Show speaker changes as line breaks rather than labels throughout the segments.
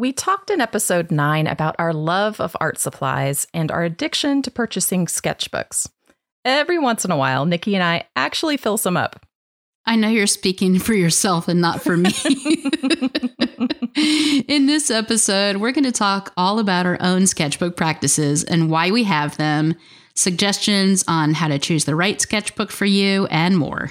We talked in episode 9 about our love of art supplies and our addiction to purchasing sketchbooks. Every once in a while, Nikki and I actually fill some up.
I know you're speaking for yourself and not for me. In this episode, we're going to talk all about our own sketchbook practices and why we have them, suggestions on how to choose the right sketchbook for you, and more.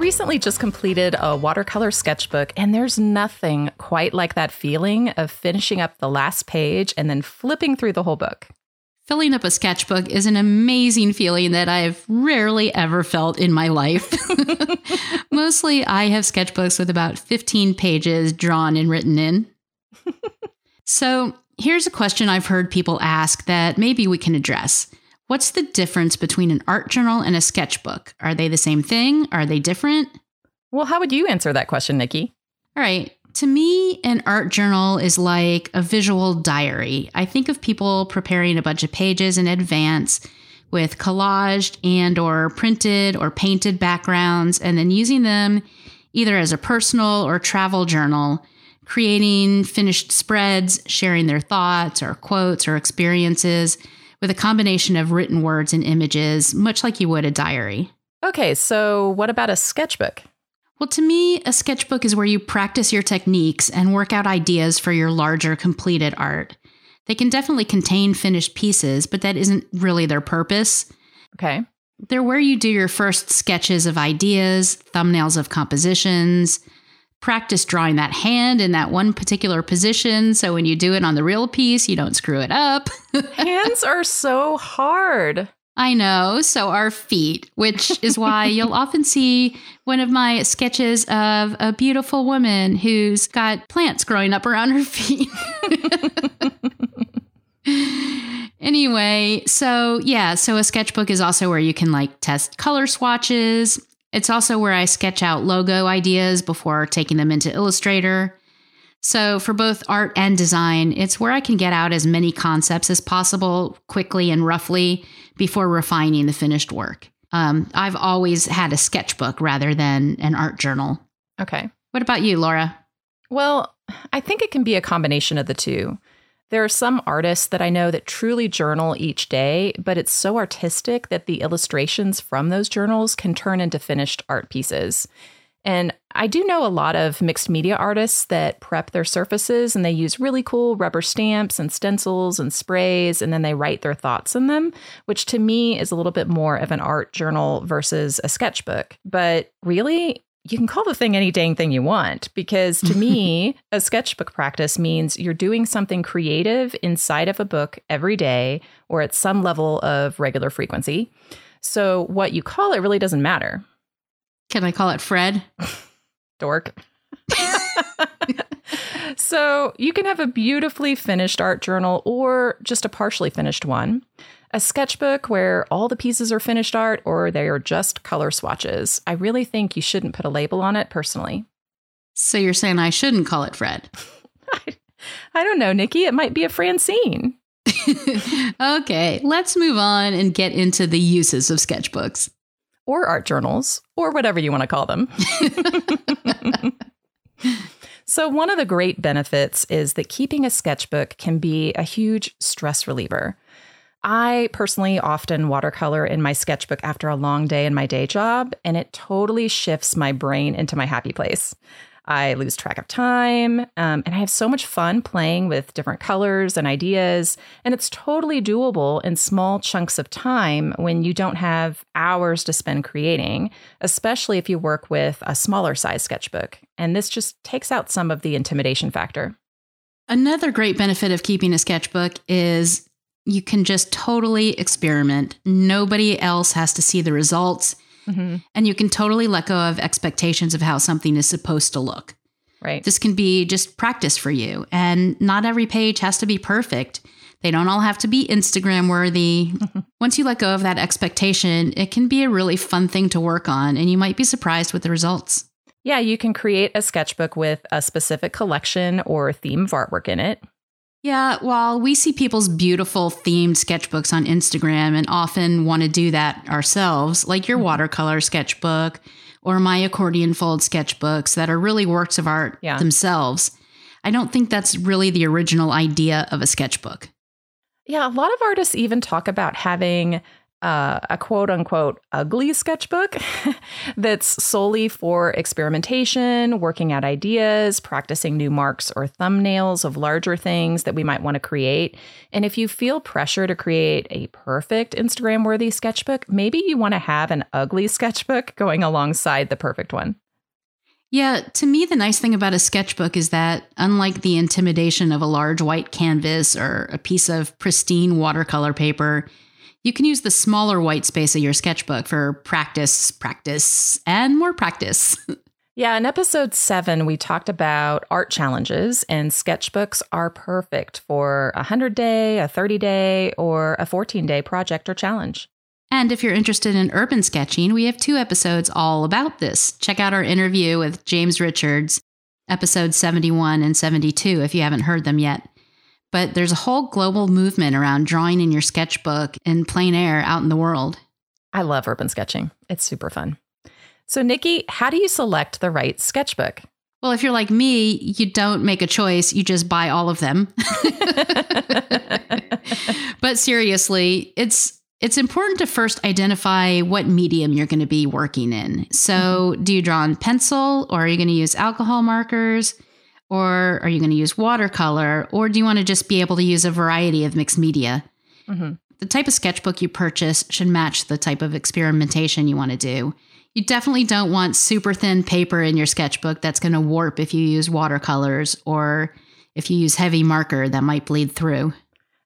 Recently just completed a watercolor sketchbook, and there's nothing quite like that feeling of finishing up the last page and then flipping through the whole book.
Filling up a sketchbook is an amazing feeling that I've rarely ever felt in my life. Mostly, I have sketchbooks with about 15 pages drawn and written in. so, here's a question I've heard people ask that maybe we can address. What's the difference between an art journal and a sketchbook? Are they the same thing? Are they different?
Well, how would you answer that question, Nikki?
All right. To me, an art journal is like a visual diary. I think of people preparing a bunch of pages in advance with collaged and or printed or painted backgrounds and then using them either as a personal or travel journal, creating finished spreads, sharing their thoughts or quotes or experiences with a combination of written words and images, much like you would a diary.
Okay, so what about a sketchbook?
Well, to me, a sketchbook is where you practice your techniques and work out ideas for your larger completed art. They can definitely contain finished pieces, but that isn't really their purpose.
Okay.
They're where you do your first sketches of ideas, thumbnails of compositions, practice drawing that hand in that one particular position. So when you do it on the real piece, you don't screw it up.
Hands are so hard.
I know. So are feet, which is why you'll often see one of my sketches of a beautiful woman who's got plants growing up around her feet. anyway, so yeah, so a sketchbook is also where you can like test color swatches. It's also where I sketch out logo ideas before taking them into Illustrator. So, for both art and design, it's where I can get out as many concepts as possible quickly and roughly before refining the finished work. Um, I've always had a sketchbook rather than an art journal.
Okay.
What about you, Laura?
Well, I think it can be a combination of the two. There are some artists that I know that truly journal each day, but it's so artistic that the illustrations from those journals can turn into finished art pieces. And I do know a lot of mixed media artists that prep their surfaces and they use really cool rubber stamps and stencils and sprays, and then they write their thoughts in them, which to me is a little bit more of an art journal versus a sketchbook. But really, you can call the thing any dang thing you want because to me, a sketchbook practice means you're doing something creative inside of a book every day or at some level of regular frequency. So, what you call it really doesn't matter.
Can I call it Fred?
Dork. so you can have a beautifully finished art journal or just a partially finished one, a sketchbook where all the pieces are finished art or they are just color swatches. I really think you shouldn't put a label on it personally.
So you're saying I shouldn't call it Fred?
I, I don't know, Nikki. It might be a Francine.
okay, let's move on and get into the uses of sketchbooks
or art journals, or whatever you want to call them. so, one of the great benefits is that keeping a sketchbook can be a huge stress reliever. I personally often watercolor in my sketchbook after a long day in my day job, and it totally shifts my brain into my happy place. I lose track of time, um, and I have so much fun playing with different colors and ideas. And it's totally doable in small chunks of time when you don't have hours to spend creating, especially if you work with a smaller size sketchbook. And this just takes out some of the intimidation factor.
Another great benefit of keeping a sketchbook is you can just totally experiment. Nobody else has to see the results. mm-hmm. and you can totally let go of expectations of how something is supposed to look.
Right.
This can be just practice for you. And not every page has to be perfect. They don't all have to be Instagram worthy. Once you let go of that expectation, it can be a really fun thing to work on, and you might be surprised with the results.
Yeah, you can create a sketchbook with a specific collection or theme of artwork in it.
Yeah, while we see people's beautiful themed sketchbooks on Instagram and often want to do that ourselves, like your mm-hmm. watercolor sketchbook or my accordion fold sketchbooks that are really works of art yeah. themselves, I don't think that's really the original idea of a sketchbook.
Yeah, a lot of artists even talk about having uh, a quote unquote ugly sketchbook that's solely for experimentation, working out ideas, practicing new marks or thumbnails of larger things that we might want to create. And if you feel pressure to create a perfect Instagram worthy sketchbook, maybe you want to have an ugly sketchbook going alongside the perfect one.
Yeah, to me, the nice thing about a sketchbook is that, unlike the intimidation of a large white canvas or a piece of pristine watercolor paper, you can use the smaller white space of your sketchbook for practice, practice, and more practice.
Yeah, in episode seven, we talked about art challenges, and sketchbooks are perfect for a 100 day, a 30 day, or a 14 day project or challenge.
And if you're interested in urban sketching, we have two episodes all about this. Check out our interview with James Richards, episodes 71 and 72, if you haven't heard them yet. But there's a whole global movement around drawing in your sketchbook in plein air out in the world.
I love urban sketching. It's super fun. So, Nikki, how do you select the right sketchbook?
Well, if you're like me, you don't make a choice, you just buy all of them. but seriously, it's it's important to first identify what medium you're going to be working in. So, mm-hmm. do you draw in pencil or are you going to use alcohol markers? Or are you going to use watercolor? Or do you want to just be able to use a variety of mixed media? Mm-hmm. The type of sketchbook you purchase should match the type of experimentation you want to do. You definitely don't want super thin paper in your sketchbook that's going to warp if you use watercolors or if you use heavy marker that might bleed through.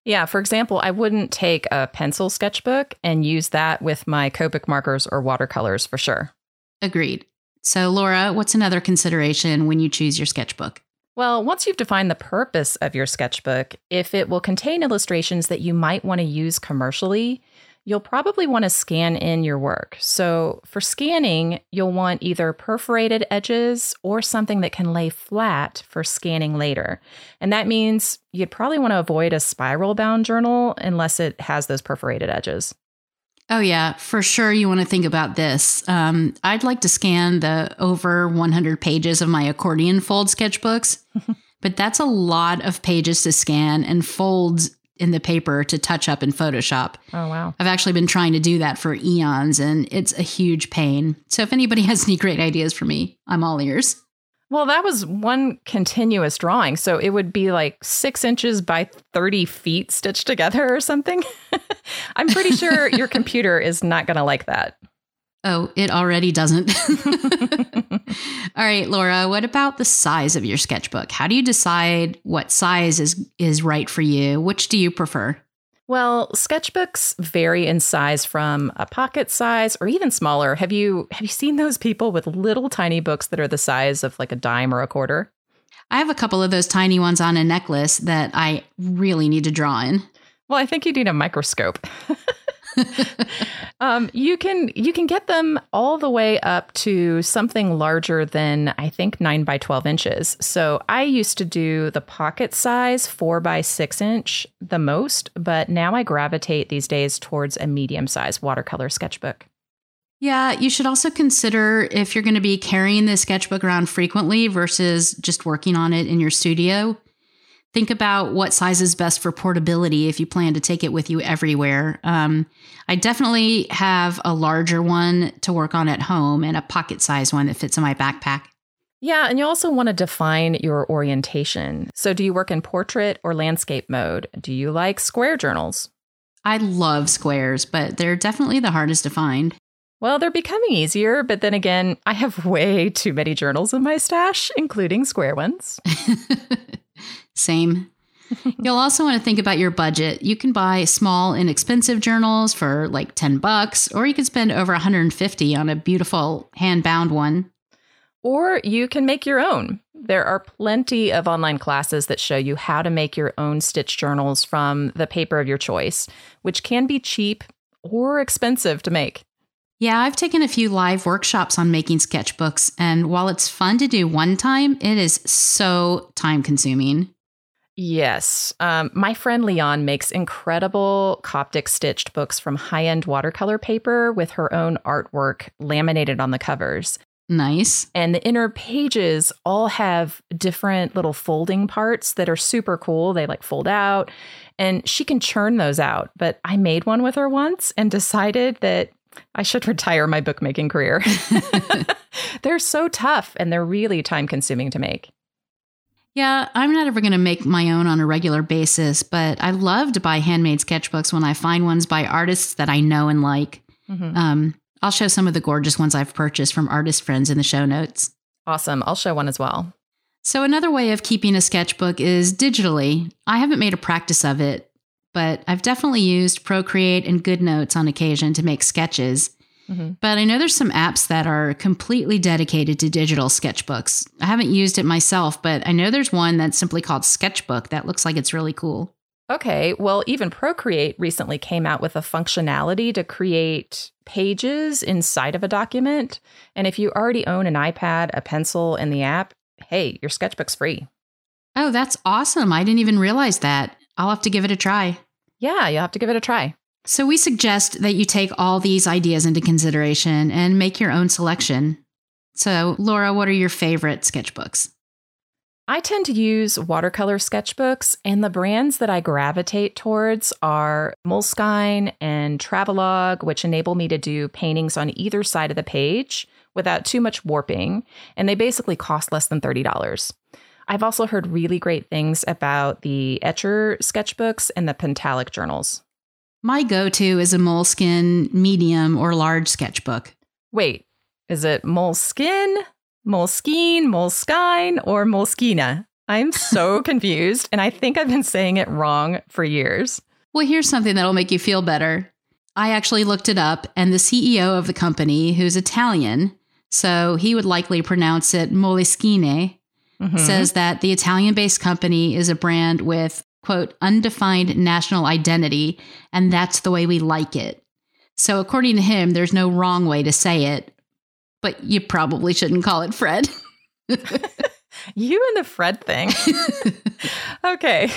Yeah, for example, I wouldn't take a pencil sketchbook and use that with my Copic markers or watercolors for sure.
Agreed. So, Laura, what's another consideration when you choose your sketchbook?
Well, once you've defined the purpose of your sketchbook, if it will contain illustrations that you might want to use commercially, you'll probably want to scan in your work. So, for scanning, you'll want either perforated edges or something that can lay flat for scanning later. And that means you'd probably want to avoid a spiral bound journal unless it has those perforated edges.
Oh, yeah, for sure. You want to think about this. Um, I'd like to scan the over 100 pages of my accordion fold sketchbooks, but that's a lot of pages to scan and folds in the paper to touch up in Photoshop.
Oh, wow.
I've actually been trying to do that for eons and it's a huge pain. So if anybody has any great ideas for me, I'm all ears.
Well, that was one continuous drawing. So it would be like six inches by 30 feet stitched together or something. I'm pretty sure your computer is not going to like that.
Oh, it already doesn't. All right, Laura, what about the size of your sketchbook? How do you decide what size is is right for you? Which do you prefer?
Well, sketchbooks vary in size from a pocket size or even smaller. Have you have you seen those people with little tiny books that are the size of like a dime or a quarter?
I have a couple of those tiny ones on a necklace that I really need to draw in.
Well, I think you need a microscope. um, you can you can get them all the way up to something larger than I think nine by twelve inches. So I used to do the pocket size four by six inch the most, but now I gravitate these days towards a medium size watercolor sketchbook.
Yeah, you should also consider if you're going to be carrying the sketchbook around frequently versus just working on it in your studio. Think about what size is best for portability if you plan to take it with you everywhere. Um, I definitely have a larger one to work on at home and a pocket size one that fits in my backpack.
Yeah, and you also want to define your orientation. So, do you work in portrait or landscape mode? Do you like square journals?
I love squares, but they're definitely the hardest to find.
Well, they're becoming easier, but then again, I have way too many journals in my stash, including square ones.
Same. You'll also want to think about your budget. You can buy small, inexpensive journals for like 10 bucks, or you could spend over 150 on a beautiful hand bound one.
Or you can make your own. There are plenty of online classes that show you how to make your own stitch journals from the paper of your choice, which can be cheap or expensive to make.
Yeah, I've taken a few live workshops on making sketchbooks, and while it's fun to do one time, it is so time consuming.
Yes. Um, my friend Leon makes incredible Coptic stitched books from high end watercolor paper with her own artwork laminated on the covers.
Nice.
And the inner pages all have different little folding parts that are super cool. They like fold out and she can churn those out. But I made one with her once and decided that I should retire my bookmaking career. they're so tough and they're really time consuming to make.
Yeah, I'm not ever going to make my own on a regular basis, but I love to buy handmade sketchbooks when I find ones by artists that I know and like. Mm-hmm. Um, I'll show some of the gorgeous ones I've purchased from artist friends in the show notes.
Awesome. I'll show one as well.
So, another way of keeping a sketchbook is digitally. I haven't made a practice of it, but I've definitely used Procreate and GoodNotes on occasion to make sketches. Mm-hmm. But I know there's some apps that are completely dedicated to digital sketchbooks. I haven't used it myself, but I know there's one that's simply called Sketchbook that looks like it's really cool.
Okay, well, even Procreate recently came out with a functionality to create pages inside of a document. And if you already own an iPad, a pencil, and the app, hey, your sketchbook's free.
Oh, that's awesome. I didn't even realize that. I'll have to give it a try.
Yeah, you'll have to give it a try.
So, we suggest that you take all these ideas into consideration and make your own selection. So, Laura, what are your favorite sketchbooks?
I tend to use watercolor sketchbooks, and the brands that I gravitate towards are Moleskine and Travelogue, which enable me to do paintings on either side of the page without too much warping, and they basically cost less than $30. I've also heard really great things about the Etchr sketchbooks and the Pentalic journals.
My go to is a Moleskine medium or large sketchbook.
Wait, is it Moleskine, Moleskine, Moleskine, or Moleskina? I'm so confused, and I think I've been saying it wrong for years.
Well, here's something that'll make you feel better. I actually looked it up, and the CEO of the company, who's Italian, so he would likely pronounce it Moleskine, mm-hmm. says that the Italian based company is a brand with quote, undefined national identity, and that's the way we like it. So, according to him, there's no wrong way to say it, but you probably shouldn't call it Fred.
you and the Fred thing. okay.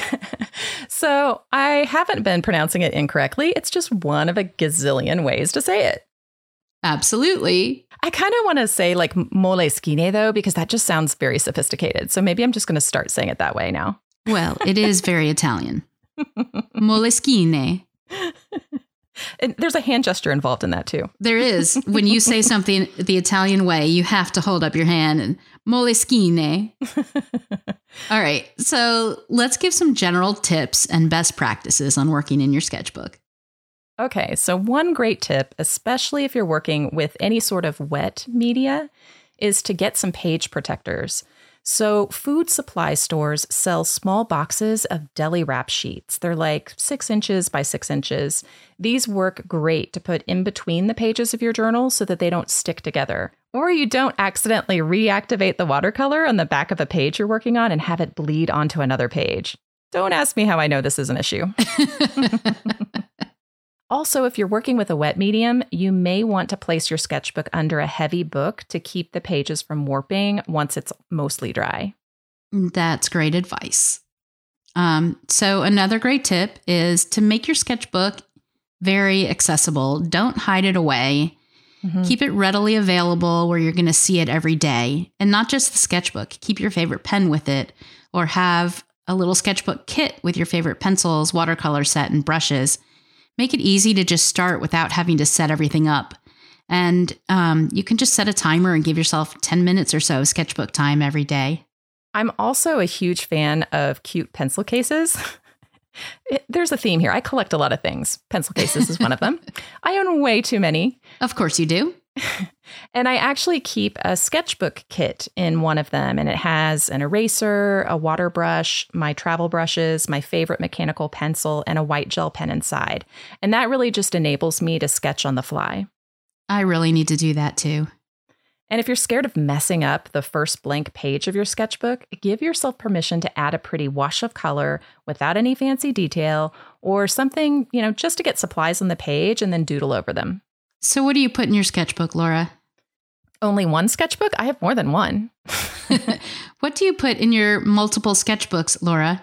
So, I haven't been pronouncing it incorrectly. It's just one of a gazillion ways to say it.
Absolutely.
I kind of want to say like moleskine though, because that just sounds very sophisticated. So maybe I'm just going to start saying it that way now.
Well, it is very Italian. Moleskine.
And there's a hand gesture involved in that too.
There is. When you say something the Italian way, you have to hold up your hand and moleskine. All right. So let's give some general tips and best practices on working in your sketchbook.
Okay. So, one great tip, especially if you're working with any sort of wet media, is to get some page protectors. So, food supply stores sell small boxes of deli wrap sheets. They're like six inches by six inches. These work great to put in between the pages of your journal so that they don't stick together. Or you don't accidentally reactivate the watercolor on the back of a page you're working on and have it bleed onto another page. Don't ask me how I know this is an issue. Also, if you're working with a wet medium, you may want to place your sketchbook under a heavy book to keep the pages from warping once it's mostly dry.
That's great advice. Um, so, another great tip is to make your sketchbook very accessible. Don't hide it away. Mm-hmm. Keep it readily available where you're going to see it every day. And not just the sketchbook, keep your favorite pen with it or have a little sketchbook kit with your favorite pencils, watercolor set, and brushes Make it easy to just start without having to set everything up. And um, you can just set a timer and give yourself 10 minutes or so sketchbook time every day.
I'm also a huge fan of cute pencil cases. It, there's a theme here. I collect a lot of things. Pencil cases is one of them. I own way too many.
Of course you do.
And I actually keep a sketchbook kit in one of them, and it has an eraser, a water brush, my travel brushes, my favorite mechanical pencil, and a white gel pen inside. And that really just enables me to sketch on the fly.
I really need to do that too.
And if you're scared of messing up the first blank page of your sketchbook, give yourself permission to add a pretty wash of color without any fancy detail or something, you know, just to get supplies on the page and then doodle over them.
So, what do you put in your sketchbook, Laura?
Only one sketchbook? I have more than one.
what do you put in your multiple sketchbooks, Laura?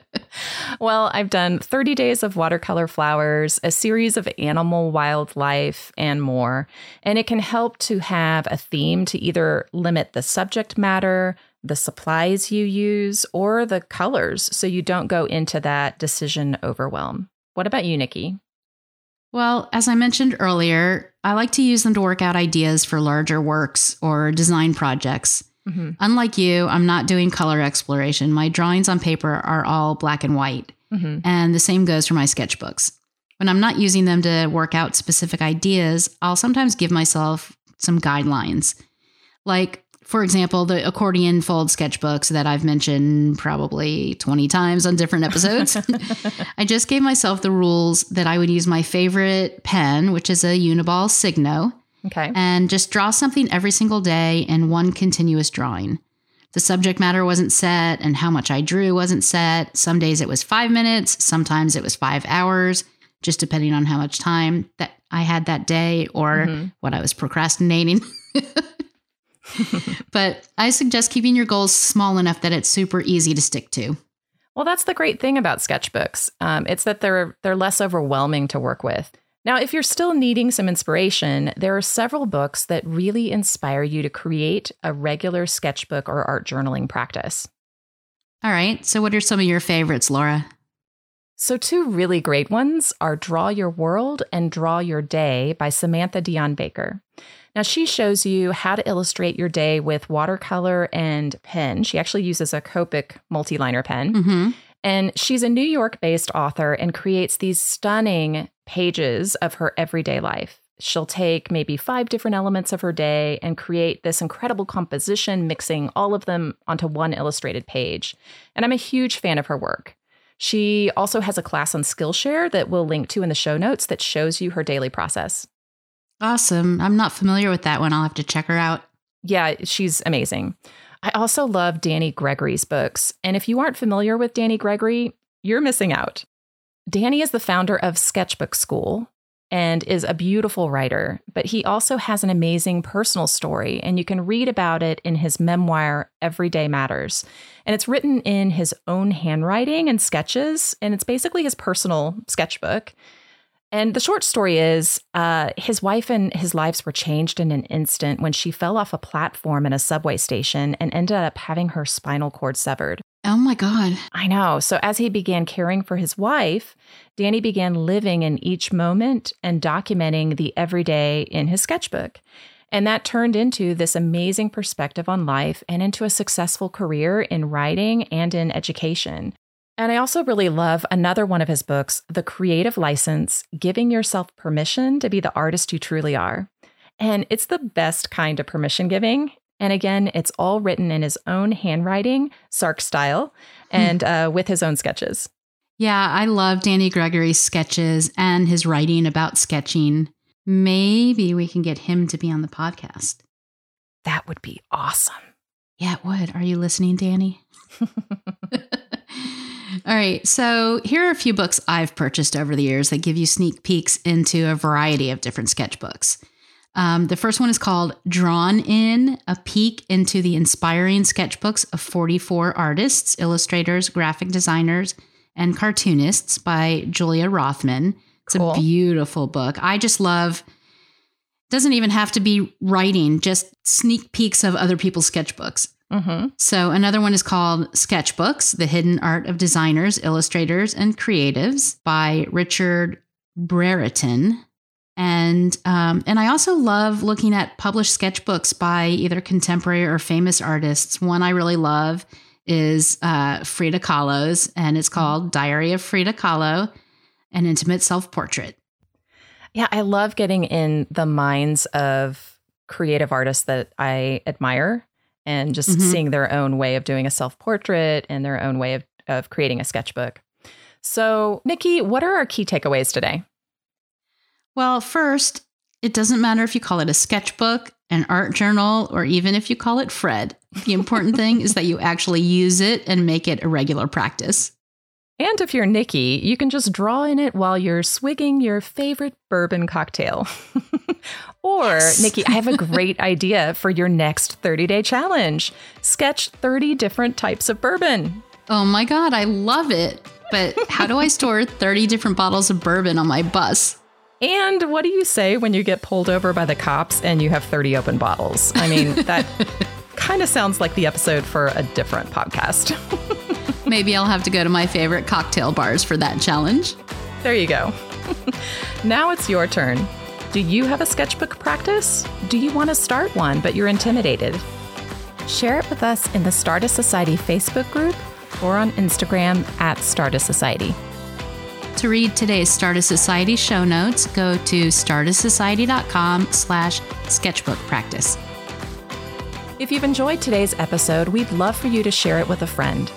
well, I've done 30 days of watercolor flowers, a series of animal wildlife, and more. And it can help to have a theme to either limit the subject matter, the supplies you use, or the colors so you don't go into that decision overwhelm. What about you, Nikki?
Well, as I mentioned earlier, I like to use them to work out ideas for larger works or design projects. Mm-hmm. Unlike you, I'm not doing color exploration. My drawings on paper are all black and white. Mm-hmm. And the same goes for my sketchbooks. When I'm not using them to work out specific ideas, I'll sometimes give myself some guidelines. Like, for example, the accordion fold sketchbooks that I've mentioned probably 20 times on different episodes. I just gave myself the rules that I would use my favorite pen, which is a Uniball Signo,
Okay.
And just draw something every single day in one continuous drawing. The subject matter wasn't set and how much I drew wasn't set. Some days it was five minutes, sometimes it was five hours, just depending on how much time that I had that day or mm-hmm. what I was procrastinating. but I suggest keeping your goals small enough that it's super easy to stick to.
Well, that's the great thing about sketchbooks. Um, it's that they're they're less overwhelming to work with. Now, if you're still needing some inspiration, there are several books that really inspire you to create a regular sketchbook or art journaling practice.
All right. So, what are some of your favorites, Laura?
So, two really great ones are Draw Your World and Draw Your Day by Samantha Dion Baker. Now, she shows you how to illustrate your day with watercolor and pen. She actually uses a Copic multiliner pen. Mm-hmm. And she's a New York based author and creates these stunning pages of her everyday life. She'll take maybe five different elements of her day and create this incredible composition, mixing all of them onto one illustrated page. And I'm a huge fan of her work. She also has a class on Skillshare that we'll link to in the show notes that shows you her daily process.
Awesome. I'm not familiar with that one. I'll have to check her out.
Yeah, she's amazing. I also love Danny Gregory's books. And if you aren't familiar with Danny Gregory, you're missing out. Danny is the founder of Sketchbook School and is a beautiful writer, but he also has an amazing personal story, and you can read about it in his memoir, Everyday Matters. And it's written in his own handwriting and sketches, and it's basically his personal sketchbook. And the short story is uh, his wife and his lives were changed in an instant when she fell off a platform in a subway station and ended up having her spinal cord severed.
Oh my God.
I know. So, as he began caring for his wife, Danny began living in each moment and documenting the everyday in his sketchbook. And that turned into this amazing perspective on life and into a successful career in writing and in education. And I also really love another one of his books, The Creative License Giving Yourself Permission to Be the Artist You Truly Are. And it's the best kind of permission giving. And again, it's all written in his own handwriting, Sark style, hmm. and uh, with his own sketches.
Yeah, I love Danny Gregory's sketches and his writing about sketching. Maybe we can get him to be on the podcast.
That would be awesome.
Yeah, it would. Are you listening, Danny? All right. So here are a few books I've purchased over the years that give you sneak peeks into a variety of different sketchbooks. Um, the first one is called Drawn In A Peek into the Inspiring Sketchbooks of 44 Artists, Illustrators, Graphic Designers, and Cartoonists by Julia Rothman. It's cool. a beautiful book. I just love doesn't even have to be writing, just sneak peeks of other people's sketchbooks. Mm-hmm. So another one is called Sketchbooks: The Hidden Art of Designers, Illustrators, and Creatives by Richard Brereton. And um, and I also love looking at published sketchbooks by either contemporary or famous artists. One I really love is uh, Frida Kahlo's, and it's called Diary of Frida Kahlo, an intimate self portrait.
Yeah, I love getting in the minds of creative artists that I admire and just mm-hmm. seeing their own way of doing a self portrait and their own way of, of creating a sketchbook. So, Nikki, what are our key takeaways today?
Well, first, it doesn't matter if you call it a sketchbook, an art journal, or even if you call it Fred. The important thing is that you actually use it and make it a regular practice.
And if you're Nikki, you can just draw in it while you're swigging your favorite bourbon cocktail. or, yes. Nikki, I have a great idea for your next 30 day challenge sketch 30 different types of bourbon.
Oh my God, I love it. But how do I store 30 different bottles of bourbon on my bus?
And what do you say when you get pulled over by the cops and you have 30 open bottles? I mean, that kind of sounds like the episode for a different podcast.
Maybe I'll have to go to my favorite cocktail bars for that challenge.
There you go. now it's your turn. Do you have a sketchbook practice? Do you want to start one, but you're intimidated? Share it with us in the Stardust Society Facebook group or on Instagram at Stardust Society.
To read today's Stardust Society show notes, go to stardustsociety.com slash sketchbook practice.
If you've enjoyed today's episode, we'd love for you to share it with a friend.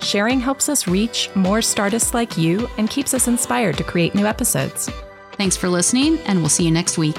Sharing helps us reach more Stardusts like you and keeps us inspired to create new episodes.
Thanks for listening, and we'll see you next week.